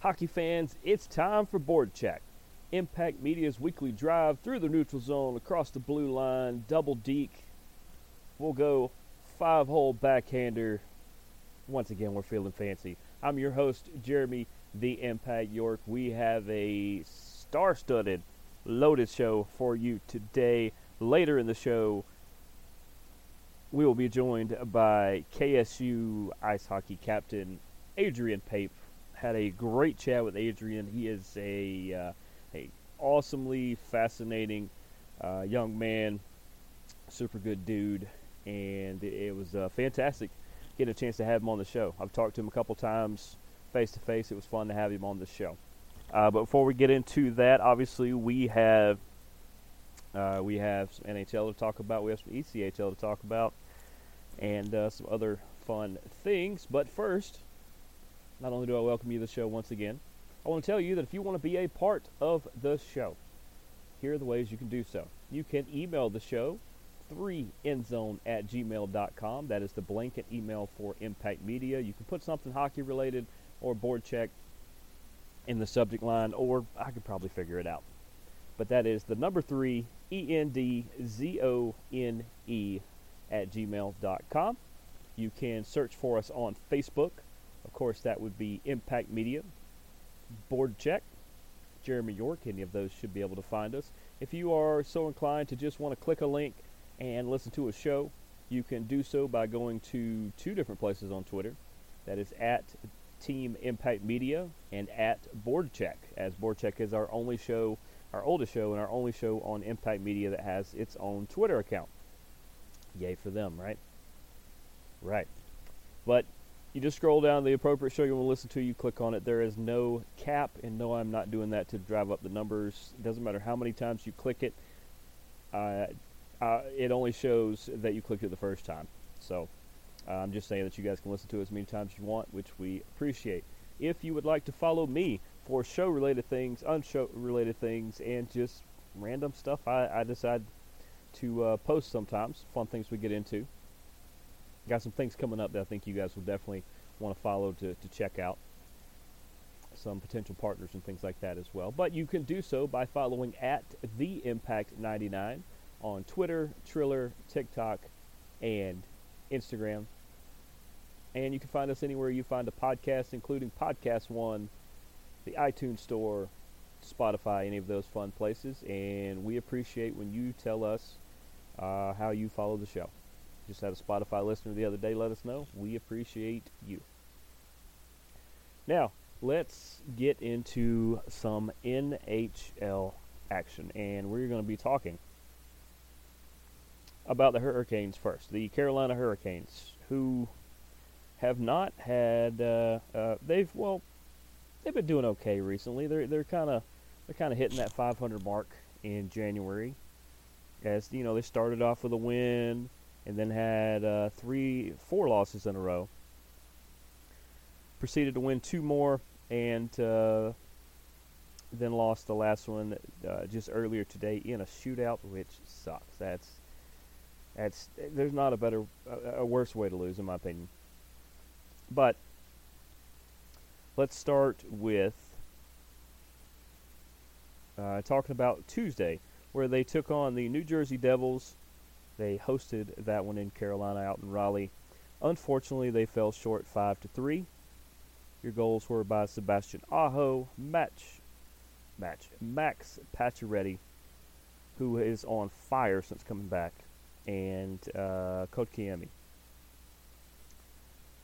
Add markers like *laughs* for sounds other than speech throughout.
Hockey fans, it's time for Board Check. Impact Media's weekly drive through the neutral zone, across the blue line, double deke. We'll go five hole backhander. Once again, we're feeling fancy. I'm your host, Jeremy the Impact York. We have a star studded, loaded show for you today. Later in the show, we will be joined by KSU ice hockey captain Adrian Pape. Had a great chat with Adrian. He is a uh, a awesomely fascinating uh, young man, super good dude, and it, it was uh, fantastic getting a chance to have him on the show. I've talked to him a couple times face to face. It was fun to have him on the show. Uh, but before we get into that, obviously we have uh, we have some NHL to talk about. We have some ECHL to talk about, and uh, some other fun things. But first, not only do I welcome you to the show once again, I want to tell you that if you want to be a part of the show, here are the ways you can do so. You can email the show, 3endzone at gmail.com. That is the blanket email for Impact Media. You can put something hockey related or board check in the subject line, or I could probably figure it out. But that is the number 3, E N D Z O N E at gmail.com. You can search for us on Facebook. Of course, that would be Impact Media. Board Check, Jeremy York, any of those should be able to find us. If you are so inclined to just want to click a link and listen to a show, you can do so by going to two different places on Twitter. That is at Team Impact Media and at Board Check, as Board Check is our only show, our oldest show, and our only show on Impact Media that has its own Twitter account. Yay for them, right? Right. But you just scroll down the appropriate show you want to listen to, you click on it. There is no cap, and no, I'm not doing that to drive up the numbers. It doesn't matter how many times you click it, uh, uh, it only shows that you clicked it the first time. So uh, I'm just saying that you guys can listen to it as many times as you want, which we appreciate. If you would like to follow me for show related things, unshow related things, and just random stuff I, I decide to uh, post sometimes, fun things we get into. Got some things coming up that I think you guys will definitely want to follow to, to check out. Some potential partners and things like that as well. But you can do so by following at the Impact 99 on Twitter, Triller, TikTok, and Instagram. And you can find us anywhere you find a podcast, including Podcast One, the iTunes Store, Spotify, any of those fun places. And we appreciate when you tell us uh, how you follow the show. Just had a Spotify listener the other day let us know. We appreciate you. Now, let's get into some NHL action. And we're going to be talking about the Hurricanes first. The Carolina Hurricanes, who have not had uh, uh, they've well they've been doing okay recently. They're they're kind of they're kind of hitting that 500 mark in January. As you know, they started off with a win and then had uh, three four losses in a row. Proceeded to win two more and uh, then lost the last one uh, just earlier today in a shootout, which sucks. That's that's there's not a better a, a worse way to lose in my opinion. But let's start with Uh, talking about Tuesday, where they took on the New Jersey Devils. They hosted that one in Carolina out in Raleigh. Unfortunately, they fell short five to three. Your goals were by Sebastian Aho, match, match, Max Pacioretty, who is on fire since coming back, and uh, Kotkaniemi.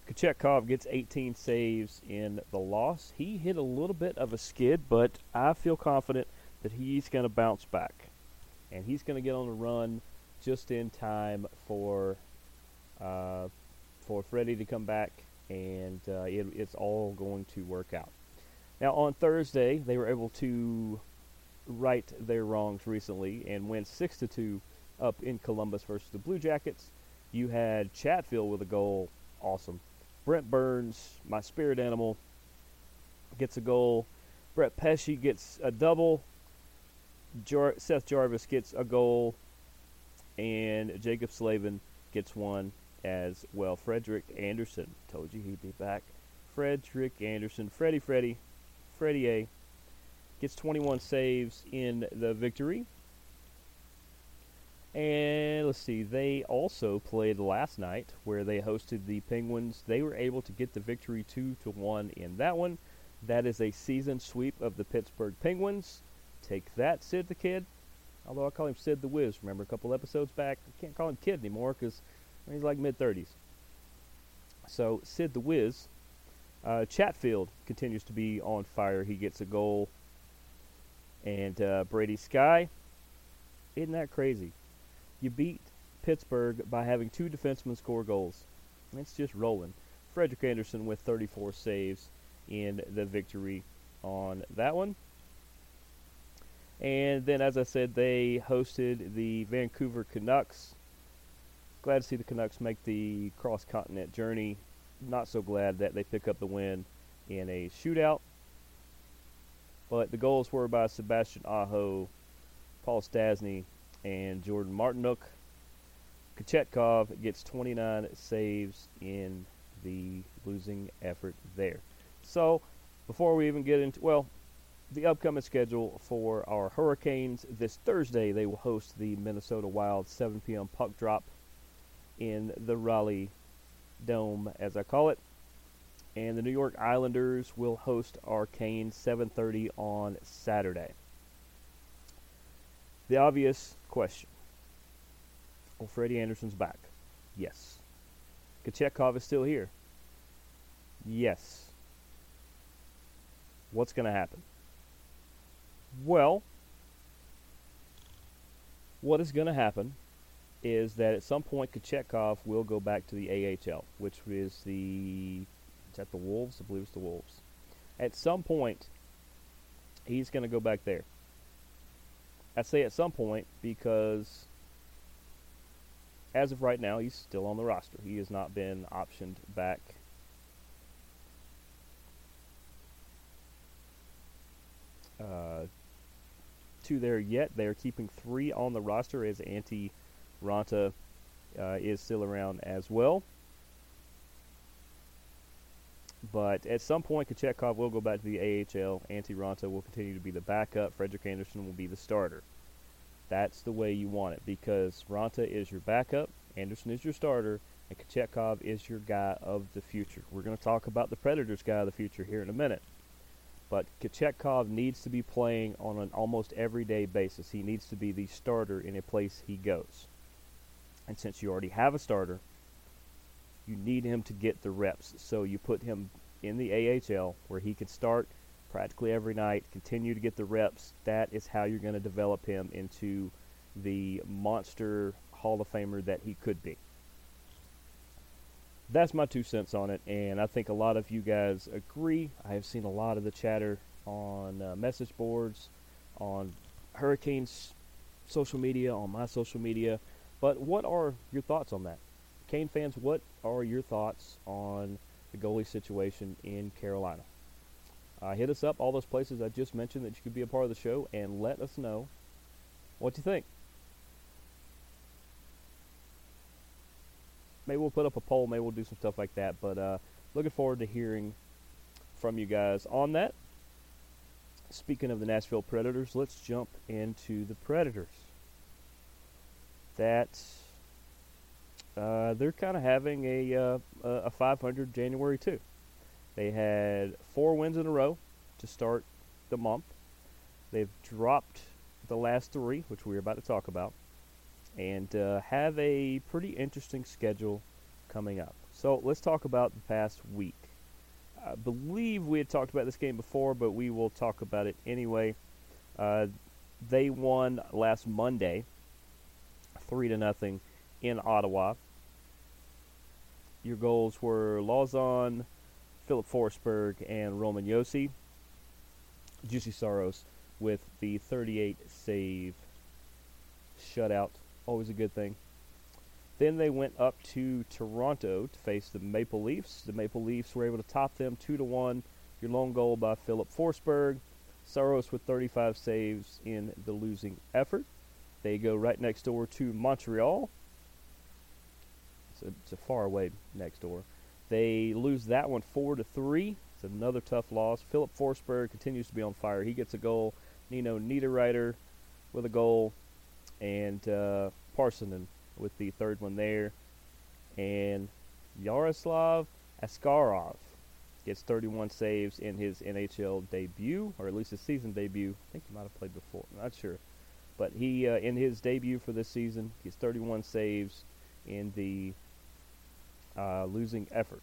Kochetkov gets 18 saves in the loss. He hit a little bit of a skid, but I feel confident that he's going to bounce back. And he's going to get on the run just in time for uh, for Freddie to come back, and uh, it, it's all going to work out. Now, on Thursday, they were able to right their wrongs recently and win 6 to 2 up in Columbus versus the Blue Jackets. You had Chatfield with a goal. Awesome. Brent Burns, my spirit animal, gets a goal. Brett Pesce gets a double. Jar- Seth Jarvis gets a goal. And Jaccob Slavin gets one as well. Frederik Andersen. Told you he'd be back. Frederik Andersen. Freddie Freddie. Freddie A. Gets 21 saves in the victory. And let's see, they also played last night where they hosted the Penguins. They were able to get the victory 2 to 1 in that one. That is a season sweep of the Pittsburgh Penguins. Take that, Sid the Kid. Although I call him Sid the Wiz, remember a couple episodes back? I can't call him Kid anymore because he's like mid 30s. So, Sid the Wiz. Uh, Chatfield continues to be on fire. He gets a goal. And uh, Brady Skjei. Isn't that crazy? You beat Pittsburgh by having two defensemen score goals. It's just rolling. Frederik Andersen with 34 saves in the victory on that one. And then, as I said, they hosted the Vancouver Canucks. Glad to see the Canucks make the cross continent journey. Not so glad that they pick up the win in a shootout. But the goals were by Sebastian Aho, Paul Stastny, and Jordan Martinook. Kochetkov gets 29 saves in the losing effort there. So, before we even get into, well, the upcoming schedule for our Hurricanes this Thursday, they will host the Minnesota Wild 7 p.m. puck drop in the Raleigh Dome, as I call it. And the New York Islanders will host our Canes 7:30 on Saturday. The obvious question. Well, Freddie Andersen's back. Yes. Kochetkov is still here. Yes. What's going to happen? Well, what is going to happen is that at some point Kochetkov will go back to the AHL, which is the is that the Wolves? I believe it's the Wolves. At some point, he's going to go back there. I say at some point because as of right now, he's still on the roster. He has not been optioned back. To there yet. They are keeping three on the roster as Antti Raanta uh, is still around as well. But at some point, Kochetkov will go back to the AHL. Antti Raanta will continue to be the backup. Frederik Andersen will be the starter. That's the way you want it because Raanta is your backup, Andersen is your starter, and Kochetkov is your guy of the future. We're going to talk about the Predators guy of the future here in a minute. But Kochetkov needs to be playing on an almost everyday basis. He needs to be the starter in a place he goes. And since you already have a starter, you need him to get the reps. So you put him in the AHL where he can start practically every night, continue to get the reps. That is how you're going to develop him into the monster Hall of Famer that he could be. That's my two cents on it, and I think a lot of you guys agree. I have seen a lot of the chatter on uh, message boards, on Hurricanes social media, on my social media. But what are your thoughts on that? Kane fans, what are your thoughts on the goalie situation in Carolina? Uh, hit us up, all those places I just mentioned that you could be a part of the show, and let us know what you think. Maybe we'll put up a poll, maybe we'll do some stuff like that, but uh, looking forward to hearing from you guys on that. speaking of the Nashville Predators, let's jump into the Predators. That uh, they're kind of having a uh, a 500 January too. They had four wins in a row to start the month. They've dropped the last three, which we're about to talk about, and uh, have a pretty interesting schedule coming up. So let's talk about the past week. I believe we had talked about this game before, but we will talk about it anyway. Uh, they won last Monday, three to nothing, in Ottawa. Your goals were Lauzon, Filip Forsberg, and Roman Josi. Juuse Saros with the 38 save shutout. Always a good thing. Then they went up to Toronto to face the Maple Leafs. The Maple Leafs were able to top them 2 to 1. Your lone goal by Filip Forsberg. Saros with 35 saves in the losing effort. They go right next door to Montreal. It's a, it's a far away next door. They lose that one 4 to 3. It's another tough loss. Filip Forsberg continues to be on fire. He gets a goal. Nino Niederreiter with a goal. And uh, Parssinen with the third one there. And Yaroslav Askarov gets 31 saves in his NHL debut, or at least his season debut. I think he might have played before. I'm not sure. But he, uh, in his debut for this season, gets 31 saves in the uh, losing effort.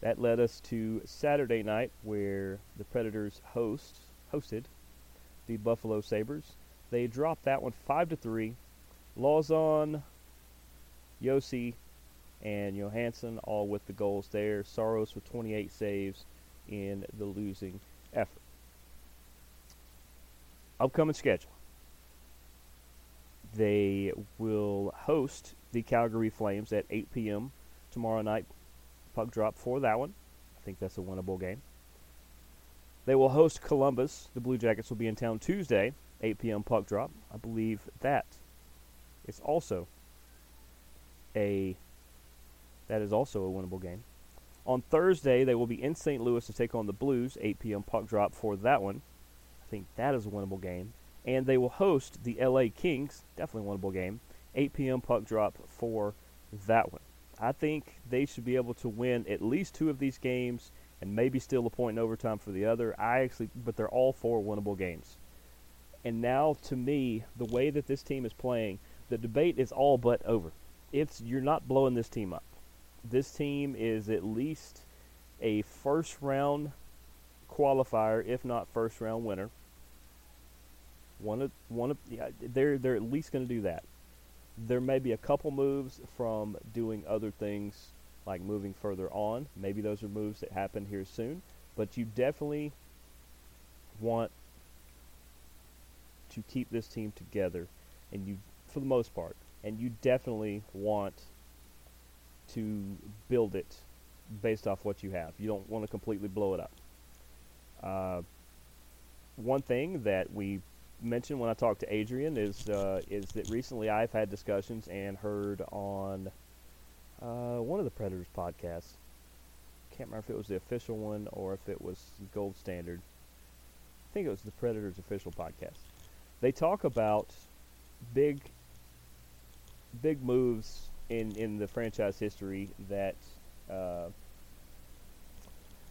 That led us to Saturday night, where the Predators host hosted the Buffalo Sabres. They dropped that one five to three Lauzon, Josi, and Johansen all with the goals there. Saros with 28 saves in the losing effort. Upcoming schedule. They will host the Calgary Flames at 8 p.m. tomorrow night. Puck drop for that one. I think that's a winnable game. They will host Columbus. The Blue Jackets will be in town Tuesday, 8 p.m. puck drop. I believe that is also a that is also a winnable game. On Thursday, they will be in St. Louis to take on the Blues. 8 p.m. puck drop for that one. I think that is a winnable game. And they will host the LA Kings. Definitely a winnable game. 8 p.m. puck drop for that one. I think they should be able to win at least two of these games and maybe steal a point in overtime for the other. I actually, but they're all four winnable games. And now, to me, the way that this team is playing, the debate is all but over. It's you're not blowing this team up. This team is at least a first round qualifier, if not first round winner. One of one of yeah, they're they're at least going to do that. There may be a couple moves from doing other things like moving further on. Maybe those are moves that happen here soon, but you definitely want to keep this team together and you for the most part, and you definitely want to build it based off what you have. You don't want to completely blow it up. Uh, one thing that we mentioned when I talked to Adrian is uh, is that recently I've had discussions and heard on uh, one of the Predators podcasts. Can't remember if it was the official one or if it was Gold Standard. I think it was the Predators official podcast. They talk about big big moves in in the franchise history that uh,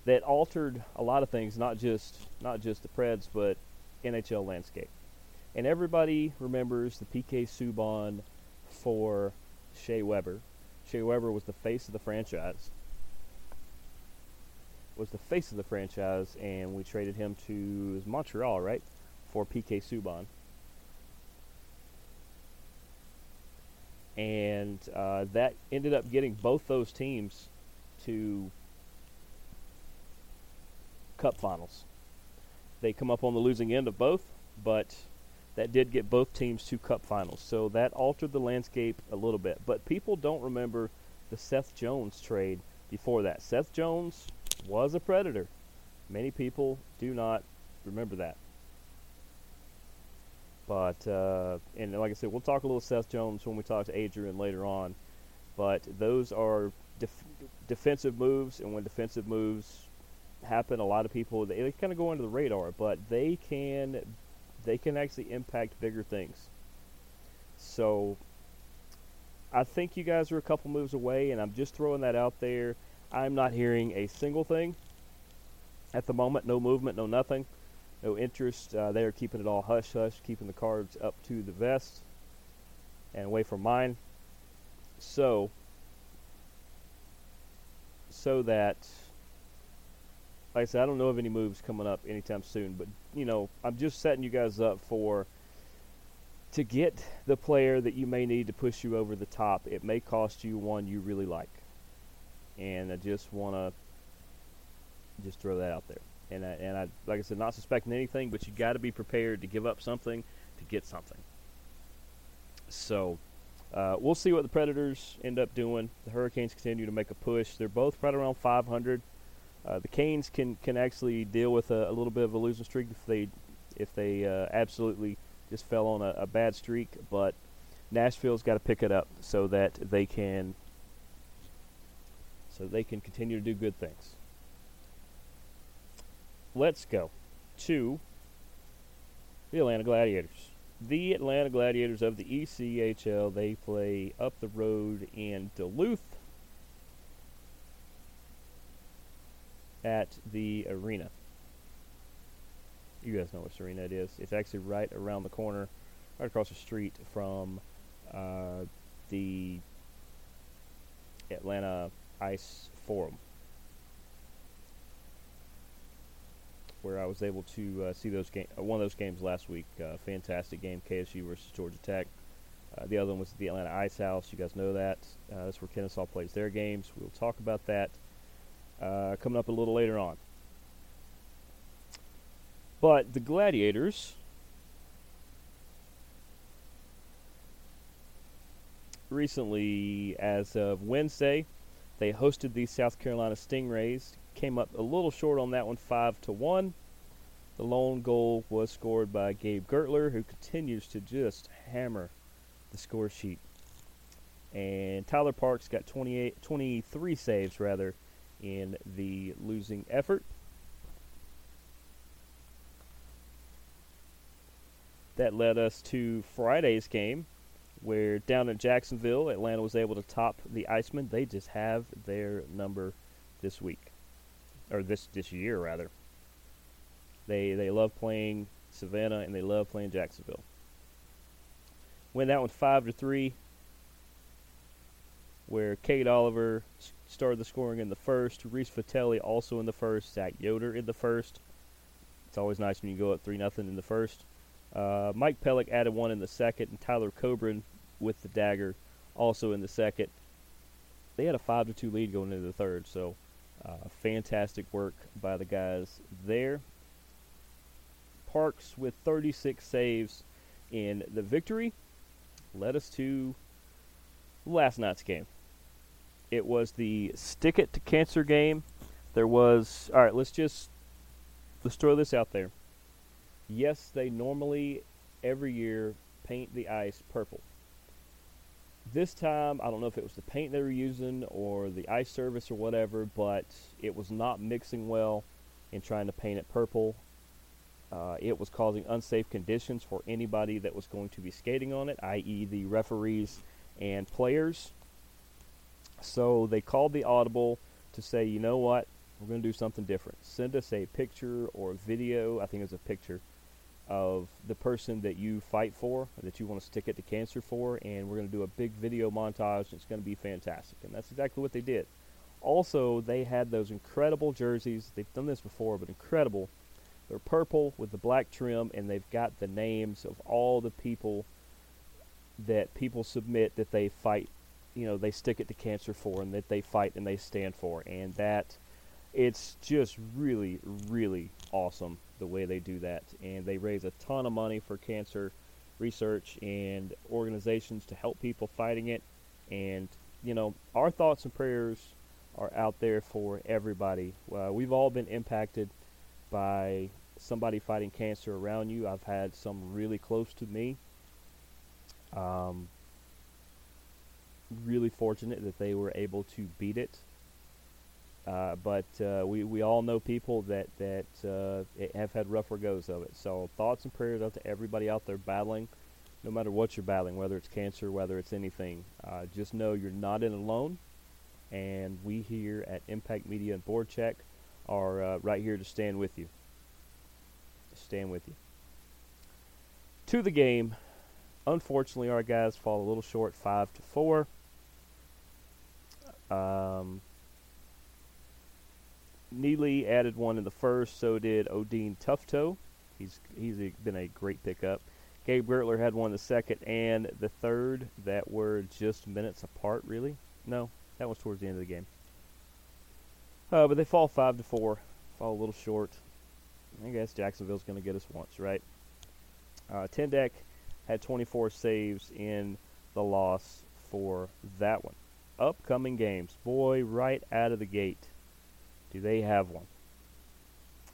that altered a lot of things, not just not just the Preds, but NHL landscape. And everybody remembers the PK Subban for Shea Weber. Shea Weber was the face of the franchise. Was the face of the franchise, and we traded him to Montreal, right, for PK Subban. And uh, that ended up getting both those teams to cup finals. They come up on the losing end of both, but that did get both teams to cup finals. So that altered the landscape a little bit. But people don't remember the Seth Jones trade before that. Seth Jones was a predator. Many people do not remember that. But uh, and like I said, we'll talk a little Seth Jones when we talk to Adrian later on. But those are def- defensive moves, and when defensive moves happen. A lot of people they, they kind of go under the radar, but they can they can actually impact bigger things. So I think you guys are a couple moves away, and I'm just throwing that out there. I'm not hearing a single thing at the moment. No movement, no nothing, no interest. Uh, they are keeping it all hush hush, keeping the cards up to the vest and away from mine. So, so that, like I said, I don't know of any moves coming up anytime soon, but you know, I'm just setting you guys up for to get the player that you may need to push you over the top. It may cost you one you really like, and I just want to just throw that out there. And I, and I, like I said, not suspecting anything, but you got to be prepared to give up something to get something. So uh, we'll see what the Predators end up doing. The Hurricanes continue to make a push. They're both right around 500. Uh, the Canes can can actually deal with a, a, little bit of a losing streak if they if they uh, absolutely just fell on a, a bad streak. But Nashville's got to pick it up so that they can so they can continue to do good things. Let's go to the Atlanta Gladiators the Atlanta Gladiators of the ECHL. They play up the road in Duluth at the arena. You guys know which arena it is. It's actually right around the corner, right across the street from uh, the Atlanta Ice Forum. Where I was able to uh, see those game, uh, one of those games last week. Uh, fantastic game, KSU versus Georgia Tech. Uh, the other one was the Atlanta Ice House. You guys know that. Uh, that's where Kennesaw plays their games. We'll talk about that coming up a little later on. But the Gladiators. Recently, as of Wednesday, they hosted the South Carolina Stingrays came up a little short on that one, five to one. The lone goal was scored by Gabe Guertler, who continues to just hammer the score sheet. And Tyler Parks got 28, 23 saves rather in the losing effort. That led us to Friday's game, where down in Jacksonville, Atlanta was able to top the Icemen. They just have their number this week or this this year rather. They they love playing Savannah and they love playing Jacksonville. Win that one five to three. Where Kate Oliver started the scoring in the first, Reece Vitelli also in the first, Zach Yoder in the first. It's always nice when you go up three nothing in the first. Uh, Mike Pellick added one in the second, and Tyler Coburn with the dagger also in the second. They had a five to two lead going into the third, so uh, fantastic work by the guys there. Parks with 36 saves in the victory led us to last night's game. It was the stick it to cancer game. There was all right. Let's just let's throw this out there. Yes, they normally every year paint the ice purple. This time, I don't know if it was the paint they were using or the ice service or whatever, but it was not mixing well in trying to paint it purple. Uh, it was causing unsafe conditions for anybody that was going to be skating on it, i.e., the referees and players. So they called the audible to say, you know what, we're going to do something different. Send us a picture or a video. I think it was a picture of the person that you fight for, that you want to stick it to cancer for, and we're going to do a big video montage. And it's going to be fantastic, and that's exactly what they did. Also, they had those incredible jerseys. They've done this before, but incredible. They're purple with the black trim, and they've got the names of all the people that people submit that they fight. You know, they stick it to cancer for, and that they fight and they stand for, and that it's just really, really awesome the way they do that. And they raise a ton of money for cancer research and organizations to help people fighting it. And, you know, our thoughts and prayers are out there for everybody. Uh, we've all been impacted by somebody fighting cancer around you. I've had some really close to me. Um, really fortunate that they were able to beat it Uh, but uh, we, we all know people that that uh, have had rougher goes of it. So thoughts and prayers out to everybody out there battling, no matter what you're battling, whether it's cancer, whether it's anything. Uh, just know you're not in alone, and we here at Impact Media and Board Check are uh, right here to stand with you. Stand with you. To the game, unfortunately, our guys fall a little short, five to four. Um, Neiley added one in the first, so did Odin Tufto. He's he's a, been a great pickup. Gabe Guertler had one in the second and the third that were just minutes apart, really. No, that was towards the end of the game. Uh, but they fall five to four, fall a little short. I guess Jacksonville's going to get us once, right? Uh, Tendek had 24 saves in the loss for that one. Upcoming games, boy, right out of the gate. Do they have one?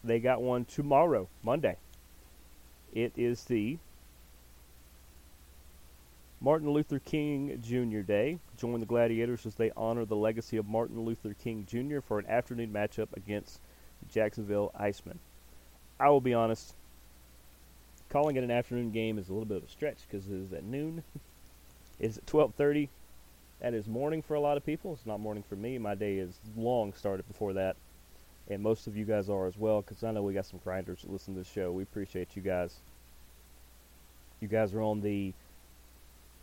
They got one tomorrow, Monday. It is the Martin Luther King Jr. Day. Join the Gladiators as they honor the legacy of Martin Luther King Jr. for an afternoon matchup against the Jacksonville Icemen. I will be honest, calling it an afternoon game is a little bit of a stretch because it is at noon. *laughs* it's at 12:30. That is morning for a lot of people. It's not morning for me. My day is long started before that and most of you guys are as well because I know we got some grinders that listen to the show. We appreciate you guys. You guys are on the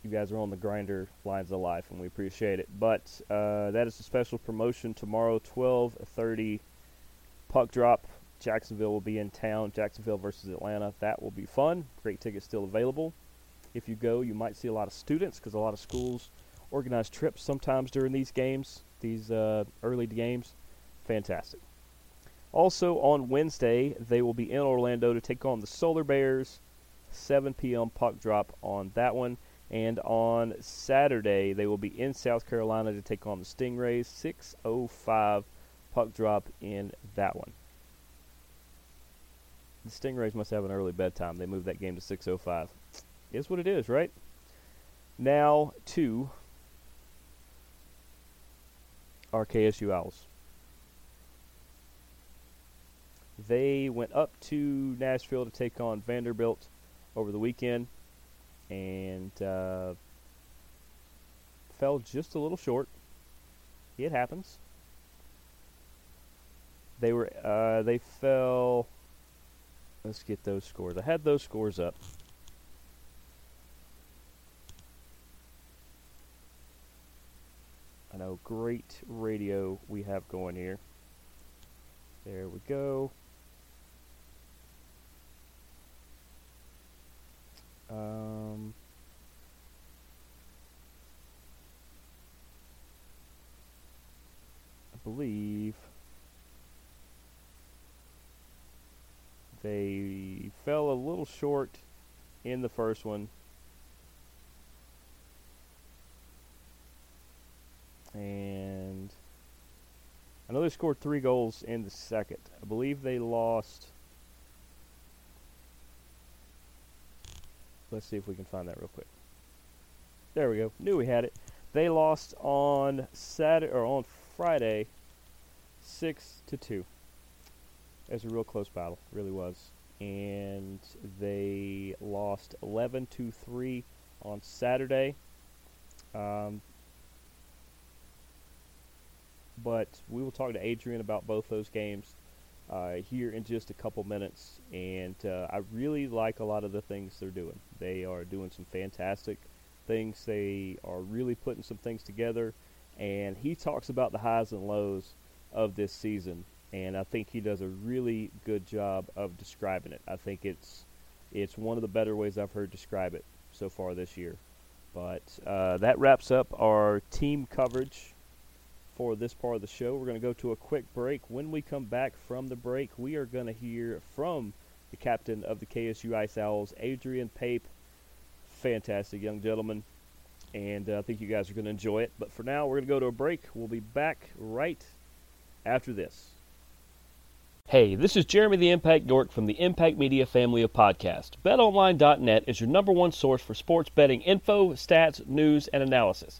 you guys are on the grinder lines of life, and we appreciate it. But uh, that is a special promotion tomorrow, twelve thirty, puck drop. Jacksonville will be in town. Jacksonville versus Atlanta. That will be fun. Great tickets still available. If you go, you might see a lot of students because a lot of schools organize trips sometimes during these games, these uh, early games. Fantastic. Also on Wednesday, they will be in Orlando to take on the Solar Bears. 7 p.m. puck drop on that one. And on Saturday, they will be in South Carolina to take on the Stingrays. 6:05 puck drop in that one. The Stingrays must have an early bedtime. They moved that game to 6:05. Is what it is, right? Now to our KSU Owls. They went up to Nashville to take on Vanderbilt over the weekend and uh, fell just a little short. It happens. They were uh, they fell. Let's get those scores. I had those scores up. I know, great radio we have going here. There we go. Um, I believe they fell a little short in the first one. And I know they scored three goals in the second. I believe they lost Let's see if we can find that real quick. There we go. Knew we had it. They lost on Saturday or on Friday, six to two. It was a real close battle, really was. And they lost 11 to three on Saturday. Um, but we will talk to Adrian about both those games uh, here in just a couple minutes. And uh, I really like a lot of the things they're doing. They are doing some fantastic things. They are really putting some things together. And he talks about the highs and lows of this season. And I think he does a really good job of describing it. I think it's it's one of the better ways I've heard describe it so far this year. But uh, that wraps up our team coverage for this part of the show. We're going to go to a quick break. When we come back from the break, we are going to hear from the captain of the KSU Ice Owls, Adrian Pape. Fantastic young gentleman. And uh, I think you guys are going to enjoy it. But for now, we're going to go to a break. We'll be back right after this. Hey, this is Jeremy the Impact York from the Impact Media family of podcasts. BetOnline.net is your number one source for sports betting info, stats, news, and analysis.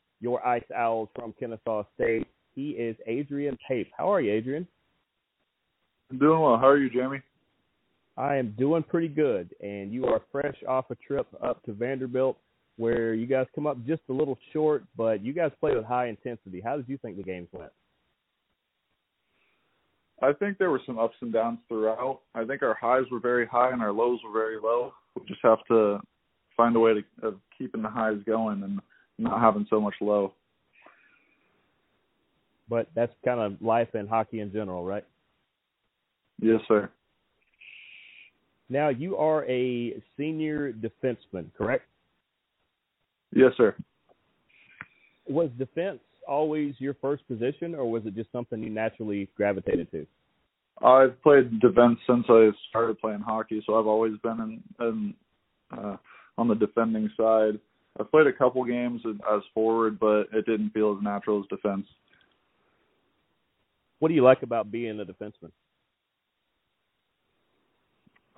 your Ice Owls from Kennesaw State. He is Adrian Pape. How are you, Adrian? I'm doing well. How are you, Jamie? I am doing pretty good, and you are fresh off a trip up to Vanderbilt where you guys come up just a little short, but you guys play with high intensity. How did you think the games went? I think there were some ups and downs throughout. I think our highs were very high and our lows were very low. We just have to find a way to of keeping the highs going and not having so much low. But that's kind of life in hockey in general, right? Yes, sir. Now you are a senior defenseman, correct? Yes, sir. Was defense always your first position, or was it just something you naturally gravitated to? I've played defense since I started playing hockey, so I've always been in, in uh, on the defending side. I've played a couple games as forward, but it didn't feel as natural as defense. What do you like about being a defenseman?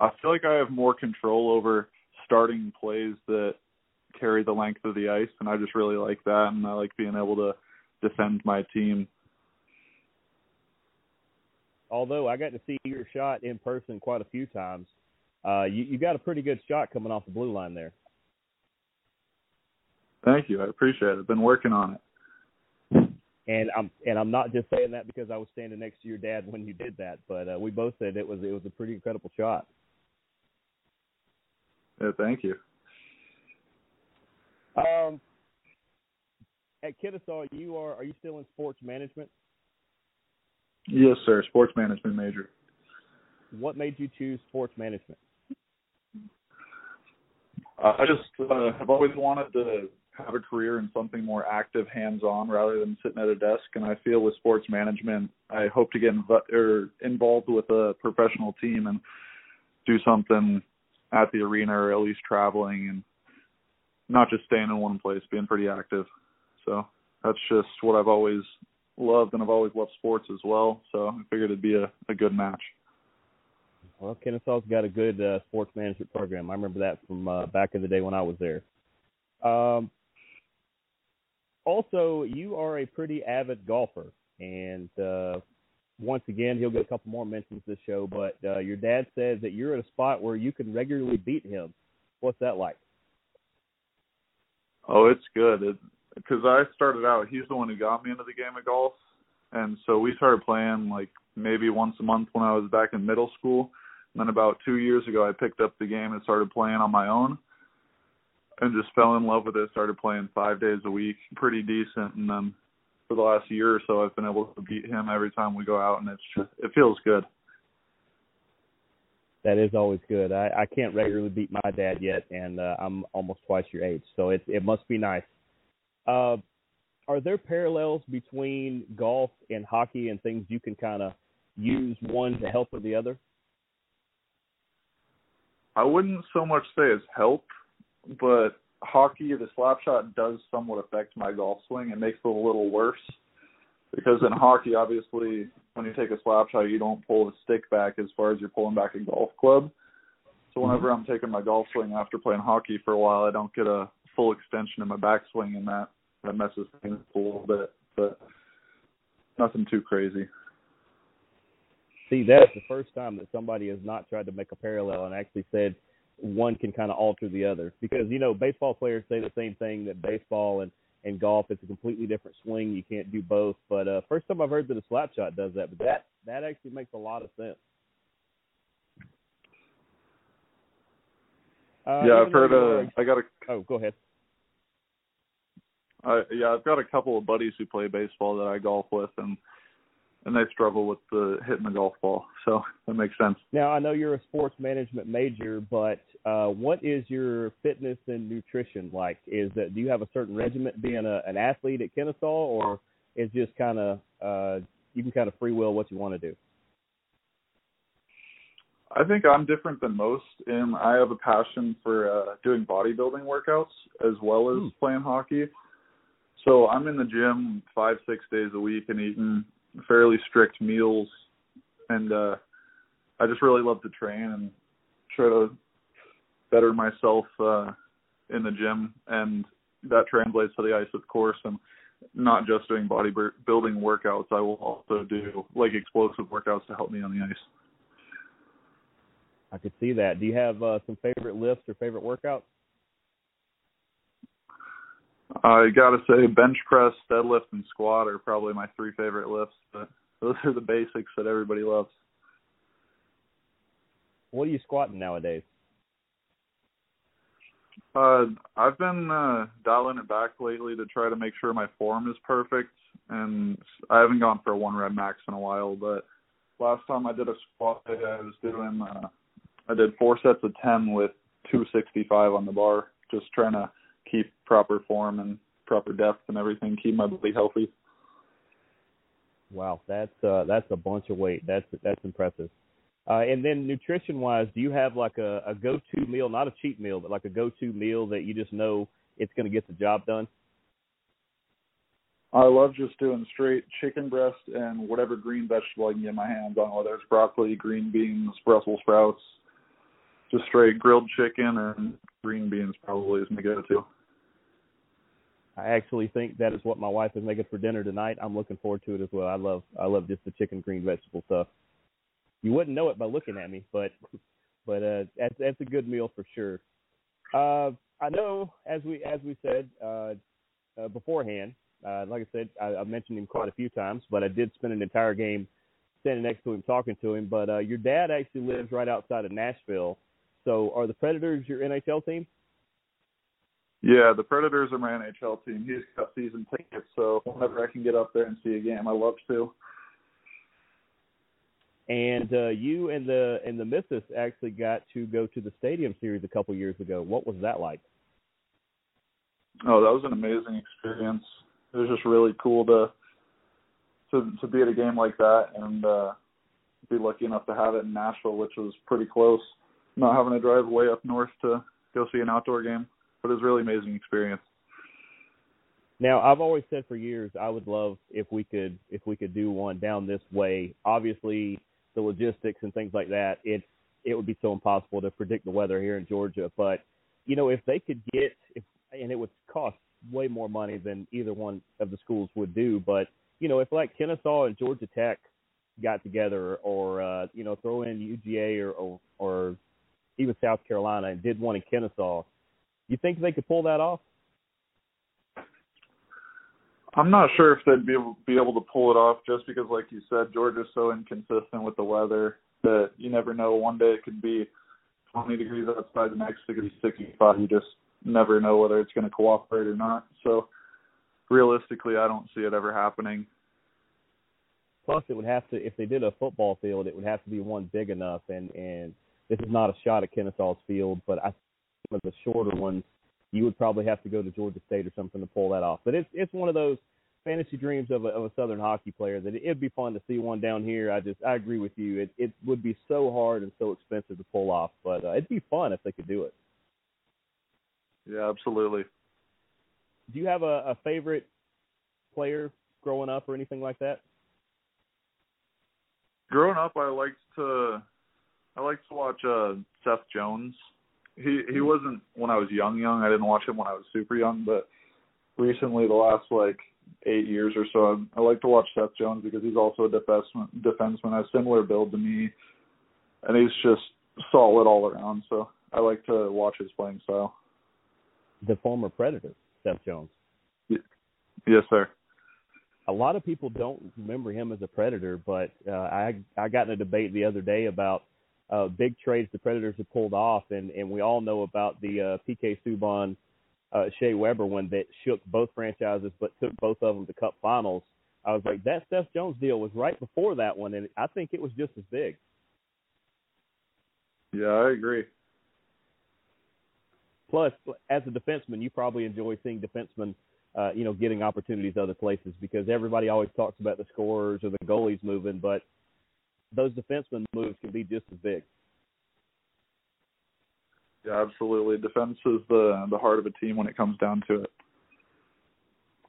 I feel like I have more control over starting plays that carry the length of the ice, and I just really like that, and I like being able to defend my team. Although I got to see your shot in person quite a few times, uh, you, you got a pretty good shot coming off the blue line there. Thank you. I appreciate it. I've been working on it. And I'm and I'm not just saying that because I was standing next to your dad when you did that, but uh, we both said it was it was a pretty incredible shot. Yeah, thank you. Um, at Kennesaw, you are are you still in sports management? Yes, sir. Sports management major. What made you choose sports management? Uh, I just uh, have always wanted to have a career in something more active, hands-on, rather than sitting at a desk. And I feel with sports management, I hope to get inv- or involved with a professional team and do something at the arena, or at least traveling, and not just staying in one place, being pretty active. So that's just what I've always loved, and I've always loved sports as well. So I figured it'd be a, a good match. Well, Kennesaw's got a good uh, sports management program. I remember that from uh, back in the day when I was there. Um, also, you are a pretty avid golfer, and uh, once again, he'll get a couple more mentions this show. But uh, your dad says that you're at a spot where you can regularly beat him. What's that like? Oh, it's good. Because I started out, he's the one who got me into the game of golf, and so we started playing like maybe once a month when I was back in middle school. And then about two years ago, I picked up the game and started playing on my own and just fell in love with it. Started playing five days a week, pretty decent, and then for the last year or so, I've been able to beat him every time we go out, and it's just it feels good. That is always good. I, I can't regularly beat my dad yet, and uh, I'm almost twice your age, so it it must be nice. Uh, are there parallels between golf and hockey and things you can kind of use one to help with the other? I wouldn't so much say it's help but hockey, the slap shot does somewhat affect my golf swing. It makes it a little worse because in hockey, obviously, when you take a slap shot, you don't pull the stick back as far as you're pulling back a golf club. So mm-hmm. whenever I'm taking my golf swing after playing hockey for a while, I don't get a full extension in my backswing, and that that messes things up a little bit. But nothing too crazy. See, that's the first time that somebody has not tried to make a parallel and actually said one can kind of alter the other. Because you know baseball players say the same thing that baseball and and golf it's a completely different swing. You can't do both. But uh first time i've heard that a slap shot does that but that that actually makes a lot of sense. Uh, yeah i've heard uh i got a oh go ahead. Uh, yeah i've got a couple of buddies who play baseball that i golf with and and they struggle with the hitting the golf ball. So that makes sense. Now I know you're a sports management major, but uh, what is your fitness and nutrition like? Is that do you have a certain regiment being a, an athlete at Kennesaw, or is just kind of uh, you can kind of free will what you want to do? I think I'm different than most, and I have a passion for uh, doing bodybuilding workouts as well as hmm. playing hockey. So I'm in the gym five, six days a week and eating fairly strict meals, and uh, I just really love to train and try to better myself uh, in the gym, and that translates to the ice, of course. And not just doing bodybuilding workouts, I will also do like explosive workouts to help me on the ice. I could see that. Do you have uh, some favorite lifts or favorite workouts? I gotta say, bench press, deadlift, and squat are probably my three favorite lifts. But those are the basics that everybody loves. What are you squatting nowadays? Uh, I've been uh, dialing it back lately to try to make sure my form is perfect, and I haven't gone for a one rep max in a while. But last time I did a squat, I was doing uh, I did four sets of ten with 265 on the bar, just trying to proper form and proper depth and everything, keep my body healthy. Wow, that's uh, that's a bunch of weight. That's that's impressive. Uh, and then nutrition wise, do you have like a, a go to meal, not a cheat meal, but like a go to meal that you just know it's going to get the job done? I love just doing straight chicken breast and whatever green vegetable I can get my hands on, whether it's broccoli, green beans, Brussels sprouts, just straight grilled chicken and green beans probably is my go-to. I actually think that is what my wife is making for dinner tonight. I'm looking forward to it as well. I love I love just the chicken green vegetable stuff. You wouldn't know it by looking at me, but but uh, that's that's a good meal for sure. Uh, I know, as we as we said uh, uh, beforehand, uh, like I said, I, I mentioned him quite a few times, but I did spend an entire game standing next to him talking to him. But uh, your dad actually lives right outside of Nashville, so are the Predators your NHL team? Yeah, the Predators are my NHL team. He's got season tickets, so whenever I can get up there and see a game, I love to. And uh, you and the and the Missus actually got to go to the Stadium Series a couple years ago. What was that like? Oh, that was an amazing experience. It was just really cool to to to be at a game like that and uh, be lucky enough to have it in Nashville, which was pretty close not having to drive way up north to go see an outdoor game. But it was a really amazing experience. Now, I've always said for years I would love if we could if we could do one down this way. Obviously, the logistics and things like that, it it would be so impossible to predict the weather here in Georgia. But you know, if they could get if and it would cost way more money than either one of the schools would do. But you know, if like Kennesaw and Georgia Tech got together, or uh, you know, throw in UGA or or, or even South Carolina, and did one in Kennesaw. You think they could pull that off? I'm not sure if they'd be able, be able to pull it off, just because, like you said, Georgia's so inconsistent with the weather that you never know. One day it could be 20 degrees outside, the next it could be 65. You just never know whether it's going to cooperate or not. So, realistically, I don't see it ever happening. Plus, it would have to if they did a football field, it would have to be one big enough, and and this is not a shot at Kennesaw's field, but I some of the shorter ones, you would probably have to go to Georgia State or something to pull that off. But it's it's one of those fantasy dreams of a, of a Southern hockey player that it'd be fun to see one down here. I just I agree with you. It it would be so hard and so expensive to pull off, but uh, it'd be fun if they could do it. Yeah, absolutely. Do you have a, a favorite player growing up or anything like that? Growing up, I liked to I like to watch uh Seth Jones. He he wasn't when I was young young. I didn't watch him when I was super young, but recently the last like eight years or so, I, I like to watch Seth Jones because he's also a defenseman. Defenseman has similar build to me, and he's just solid all around. So I like to watch his playing style. The former Predator, Seth Jones. Yes, sir. A lot of people don't remember him as a Predator, but uh, I I got in a debate the other day about uh, big trades the Predators have pulled off, and and we all know about the uh, PK Subban, uh, Shea Weber one that shook both franchises, but took both of them to Cup Finals. I was like, that Seth Jones deal was right before that one, and I think it was just as big. Yeah, I agree. Plus, as a defenseman, you probably enjoy seeing defensemen, uh, you know, getting opportunities other places because everybody always talks about the scorers or the goalies moving, but those defenseman moves can be just as big. Yeah, absolutely. Defense is the the heart of a team when it comes down to it.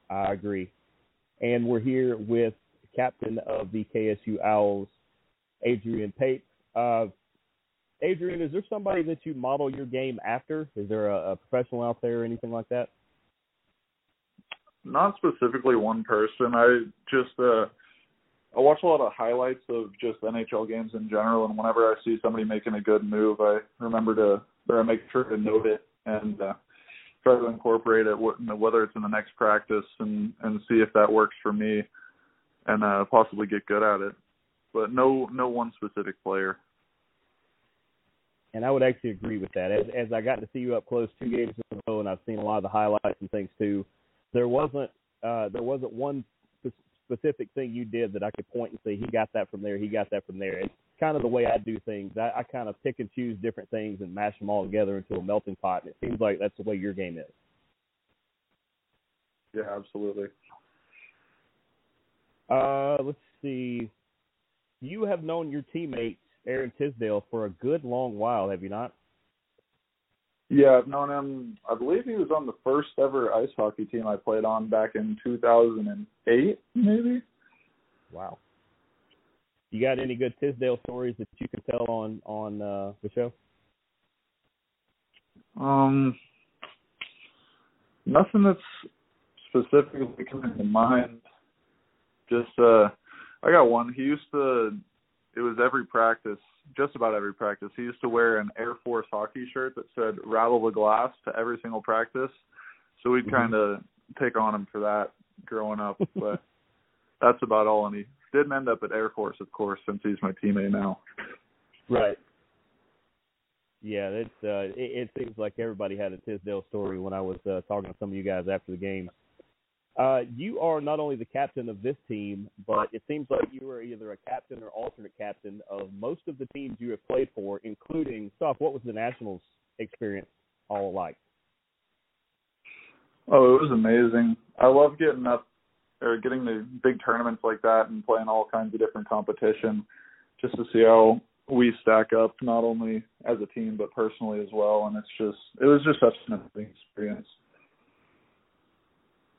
I agree. And we're here with captain of the KSU Owls, Adrian Pape. Uh, Adrian, is there somebody that you model your game after? Is there a, a professional out there or anything like that? Not specifically one person. I just uh I watch a lot of highlights of just NHL games in general, and whenever I see somebody making a good move, I remember to or I make sure to note it and uh, try to incorporate it, whether it's in the next practice, and and see if that works for me, and uh, possibly get good at it. But no, no one specific player. And I would actually agree with that. As as I got to see you up close two games in a row, and I've seen a lot of the highlights and things too. There wasn't uh, there wasn't one specific thing you did that I could point and say he got that from there, he got that from there. It's kind of the way I do things. I, I kind of pick and choose different things and mash them all together into a melting pot. And it seems like that's the way your game is. Yeah, absolutely. Uh, let's see. You have known your teammate Aaron Tisdale for a good long while, have you not? Yeah, I've known him. I believe he was on the first ever ice hockey team I played on back in 2008, maybe. Wow. You got any good Tisdale stories that you can tell on on uh, the show? Um, nothing that's specifically coming to mind. Just uh, I got one. He used to. It was every practice just about every practice. He used to wear an Air Force hockey shirt that said "Rattle the Glass" to every single practice. So we'd mm-hmm. kind of take on him for that growing up, *laughs* but that's about all. And he didn't end up at Air Force, of course, since he's my teammate now. Right. Yeah, it's uh, it, it seems like everybody had a Tisdale story when I was uh, talking to some of you guys after the game. Uh, you are not only the captain of this team, but it seems like you are either a captain or alternate captain of most of the teams you have played for, including stuff. What was the Nationals experience all like? Oh, it was amazing. I love getting up or getting the big tournaments like that and playing all kinds of different competition just to see how we stack up not only as a team but personally as well and it's just it was just such an amazing experience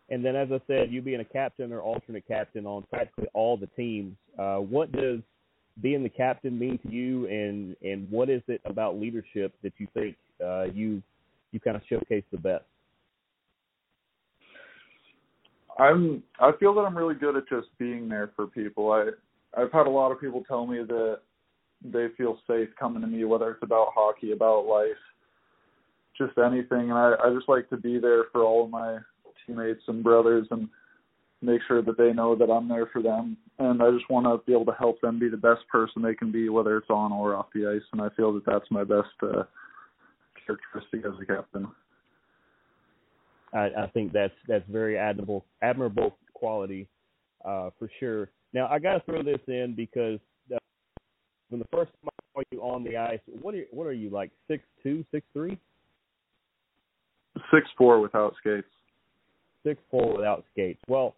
and then, as I said, you being a captain or alternate captain on practically all the teams, uh, what does being the captain mean to you, and and what is it about leadership that you think uh, you you kind of showcase the best? I'm I feel that I'm really good at just being there for people. I I've had a lot of people tell me that they feel safe coming to me, whether it's about hockey, about life, just anything. And I, I just like to be there for all of my teammates and brothers and make sure that they know that I'm there for them. And I just want to be able to help them be the best person they can be, whether it's on or off the ice. And I feel that that's my best uh, characteristic as a captain. I, I think that's that's very admirable admirable quality uh, for sure. Now I got to throw this in because uh, when the first time I saw you on the ice, what are you, what are you like six two six three? Six four without skates six four without skates. Well,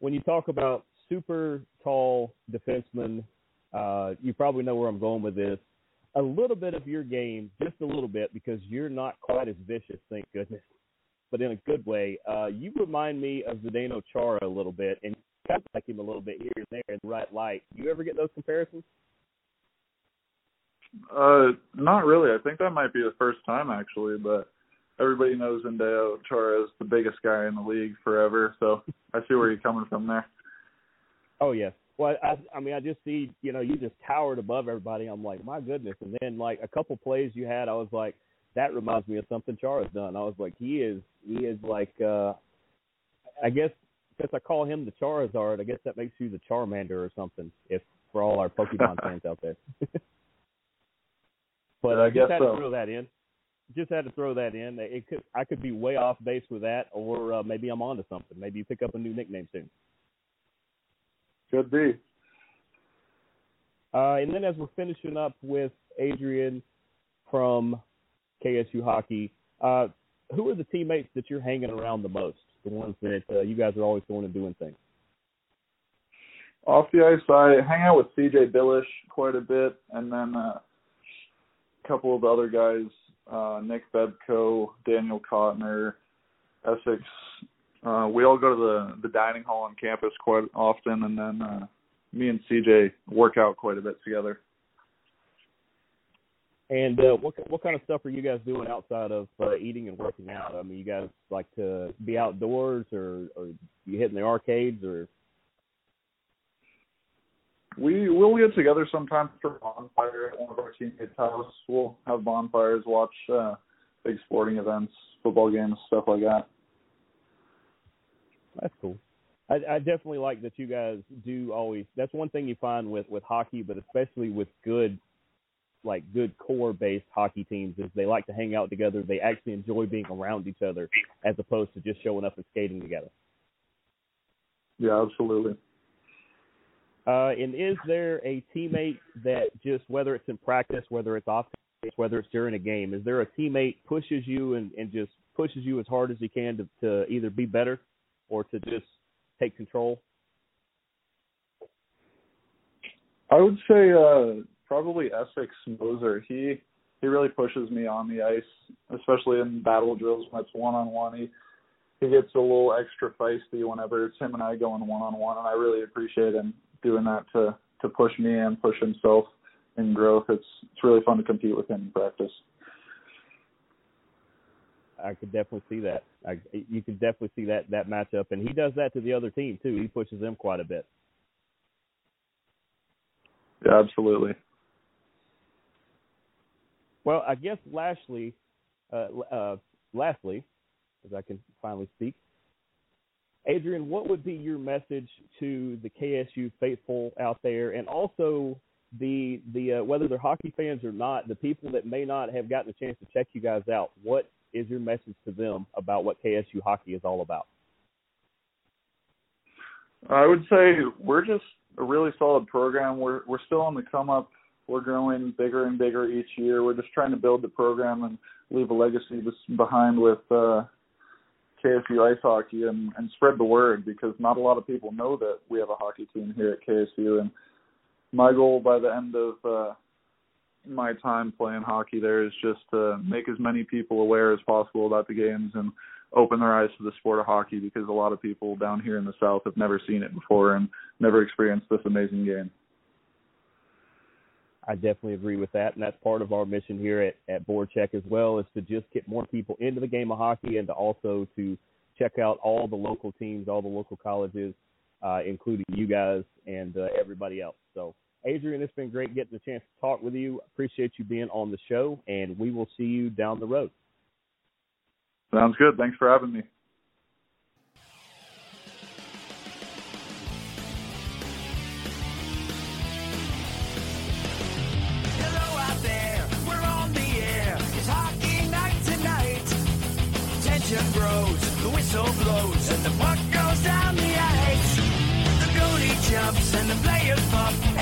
when you talk about super tall defensemen, uh, you probably know where I'm going with this. A little bit of your game, just a little bit, because you're not quite as vicious, thank goodness, but in a good way. Uh, you remind me of Zdeno Chara a little bit, and kind of like him a little bit here and there in the right light. Do you ever get those comparisons? Uh, not really. I think that might be the first time actually, but everybody knows Chara is the biggest guy in the league forever. So I see where you're coming from there. Oh yes. Well, I, I mean, I just see, you know, you just towered above everybody. I'm like, my goodness. And then like a couple plays you had, I was like, that reminds me of something Chara's done. I was like, he is, he is like, uh I guess since I call him the Charizard, I guess that makes you the Charmander or something. If for all our Pokemon *laughs* fans out there. *laughs* but I, I guess had so. to throw that in just had to throw that in. It could I could be way off base with that, or uh, maybe I'm onto something. Maybe you pick up a new nickname soon. Could be. Uh, and then as we're finishing up with Adrian from KSU hockey, uh, who are the teammates that you're hanging around the most? The ones that uh, you guys are always going and doing things. Off the ice, I hang out with CJ Billish quite a bit, and then uh, a couple of other guys, uh, Nick Bebko, Daniel Cotner, Essex. Uh, we all go to the the dining hall on campus quite often, and then uh, me and CJ work out quite a bit together. And uh, what what kind of stuff are you guys doing outside of uh, eating and working out? I mean, you guys like to be outdoors, or, or you hitting the arcades, or we we will get together sometimes for bonfire at one of our teammates' house. We'll have bonfires, watch uh, big sporting events, football games, stuff like that. That's cool. I, I definitely like that you guys do always. That's one thing you find with with hockey, but especially with good like good core based hockey teams is they like to hang out together. They actually enjoy being around each other as opposed to just showing up and skating together. Yeah, absolutely. Uh, and is there a teammate that just whether it's in practice, whether it's off, whether it's during a game, is there a teammate pushes you and, and just pushes you as hard as he can to, to either be better or to just take control? I would say uh, probably Essex Moser. He he really pushes me on the ice, especially in battle drills when it's one on one. He he gets a little extra feisty whenever it's him and I going one on one, and I really appreciate him doing that to to push me and push himself in growth. It's it's really fun to compete with him in practice. I could definitely see that. I, you could definitely see that that matchup, and he does that to the other team too. He pushes them quite a bit. Yeah, absolutely. Well, I guess lastly, uh, uh, lastly, as I can finally speak, Adrian, what would be your message to the KSU faithful out there, and also the the uh, whether they're hockey fans or not, the people that may not have gotten a chance to check you guys out? What is your message to them about what KSU hockey is all about? I would say we're just a really solid program. We're we're still on the come up we're growing bigger and bigger each year. We're just trying to build the program and leave a legacy behind with uh, KSU ice hockey and, and spread the word because not a lot of people know that we have a hockey team here at KSU. And my goal by the end of uh, my time playing hockey there is just to make as many people aware as possible about the games and open their eyes to the sport of hockey because a lot of people down here in the South have never seen it before and never experienced this amazing game. I definitely agree with that, and that's part of our mission here at, at Board Check as well, is to just get more people into the game of hockey and to also to check out all the local teams, all the local colleges, uh, including you guys and uh, everybody else. So, Adrian, it's been great getting the chance to talk with you. Appreciate you being on the show, and we will see you down the road. Sounds good. Thanks for having me. Tension the whistle blows, and the puck goes down the ice. The goalie jumps and the players pump,